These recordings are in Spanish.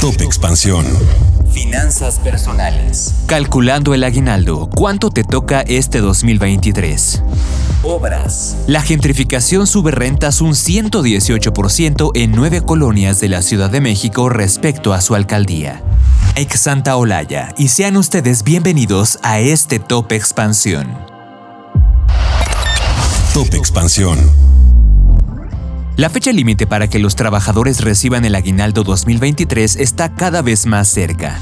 Top Expansión. Finanzas personales. Calculando el aguinaldo, ¿cuánto te toca este 2023? Obras. La gentrificación sube rentas un 118% en nueve colonias de la Ciudad de México respecto a su alcaldía. Ex Santa Olaya, y sean ustedes bienvenidos a este Top Expansión. Top Expansión. La fecha límite para que los trabajadores reciban el aguinaldo 2023 está cada vez más cerca.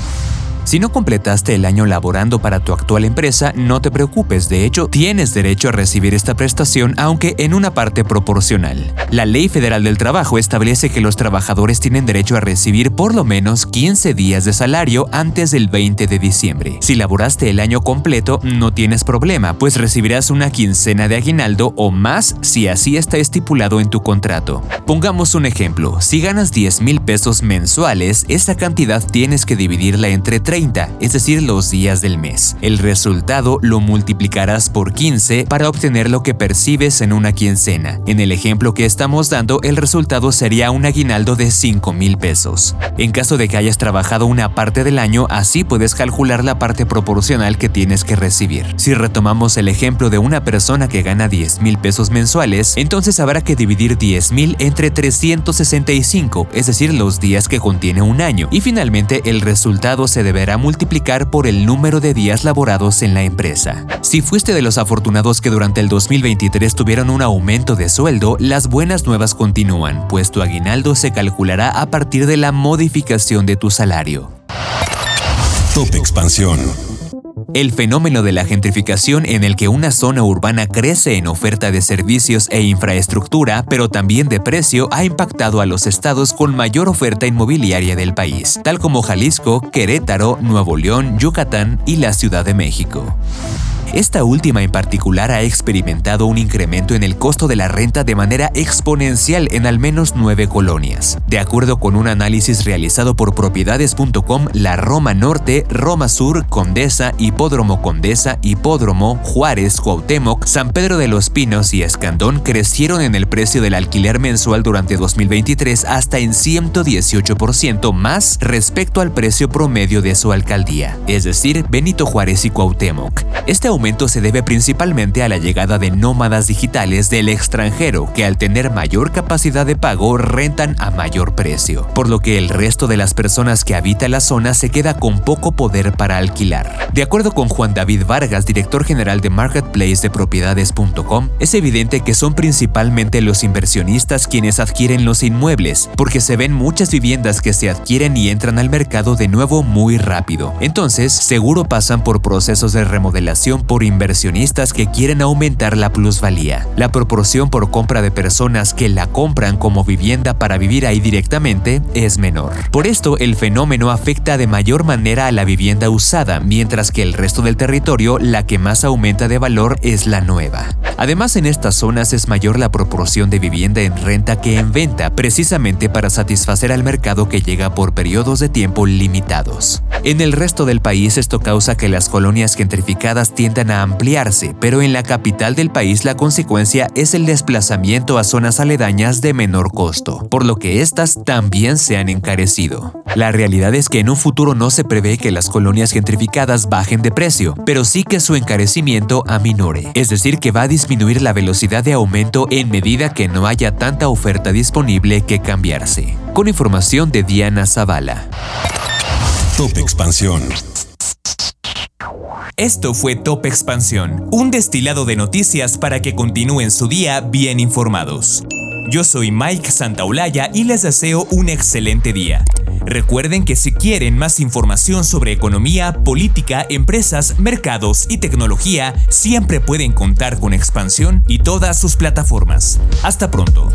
Si no completaste el año laborando para tu actual empresa, no te preocupes, de hecho, tienes derecho a recibir esta prestación aunque en una parte proporcional. La Ley Federal del Trabajo establece que los trabajadores tienen derecho a recibir por lo menos 15 días de salario antes del 20 de diciembre. Si laboraste el año completo, no tienes problema, pues recibirás una quincena de aguinaldo o más si así está estipulado en tu contrato. Pongamos un ejemplo, si ganas 10 mil pesos mensuales, esa cantidad tienes que dividirla entre 3 es decir, los días del mes. El resultado lo multiplicarás por 15 para obtener lo que percibes en una quincena. En el ejemplo que estamos dando, el resultado sería un aguinaldo de 5 mil pesos. En caso de que hayas trabajado una parte del año, así puedes calcular la parte proporcional que tienes que recibir. Si retomamos el ejemplo de una persona que gana 10 mil pesos mensuales, entonces habrá que dividir 10 mil entre 365, es decir, los días que contiene un año, y finalmente el resultado se debe multiplicar por el número de días laborados en la empresa. Si fuiste de los afortunados que durante el 2023 tuvieron un aumento de sueldo, las buenas nuevas continúan, pues tu aguinaldo se calculará a partir de la modificación de tu salario. Top Expansión. El fenómeno de la gentrificación en el que una zona urbana crece en oferta de servicios e infraestructura, pero también de precio, ha impactado a los estados con mayor oferta inmobiliaria del país, tal como Jalisco, Querétaro, Nuevo León, Yucatán y la Ciudad de México. Esta última en particular ha experimentado un incremento en el costo de la renta de manera exponencial en al menos nueve colonias. De acuerdo con un análisis realizado por propiedades.com, la Roma Norte, Roma Sur, Condesa, Hipódromo Condesa, Hipódromo, Juárez, Cuauhtémoc, San Pedro de los Pinos y Escandón crecieron en el precio del alquiler mensual durante 2023 hasta en 118% más respecto al precio promedio de su alcaldía, es decir, Benito Juárez y Cuauhtémoc. Este aumento se debe principalmente a la llegada de nómadas digitales del extranjero que al tener mayor capacidad de pago rentan a mayor precio, por lo que el resto de las personas que habitan la zona se queda con poco poder para alquilar. De acuerdo con Juan David Vargas, director general de Marketplace de Propiedades.com, es evidente que son principalmente los inversionistas quienes adquieren los inmuebles, porque se ven muchas viviendas que se adquieren y entran al mercado de nuevo muy rápido. Entonces, seguro pasan por procesos de remodelación por inversionistas que quieren aumentar la plusvalía. La proporción por compra de personas que la compran como vivienda para vivir ahí directamente es menor. Por esto, el fenómeno afecta de mayor manera a la vivienda usada, mientras que el resto del territorio la que más aumenta de valor es la nueva. Además, en estas zonas es mayor la proporción de vivienda en renta que en venta, precisamente para satisfacer al mercado que llega por periodos de tiempo limitados. En el resto del país esto causa que las colonias gentrificadas tiendan a ampliarse, pero en la capital del país la consecuencia es el desplazamiento a zonas aledañas de menor costo, por lo que éstas también se han encarecido. La realidad es que en un futuro no se prevé que las colonias gentrificadas bajen de precio, pero sí que su encarecimiento aminore, es decir, que va a disminuir la velocidad de aumento en medida que no haya tanta oferta disponible que cambiarse. Con información de Diana Zavala. Top Expansión. Esto fue Top Expansión, un destilado de noticias para que continúen su día bien informados. Yo soy Mike Santaolalla y les deseo un excelente día. Recuerden que si quieren más información sobre economía, política, empresas, mercados y tecnología, siempre pueden contar con Expansión y todas sus plataformas. Hasta pronto.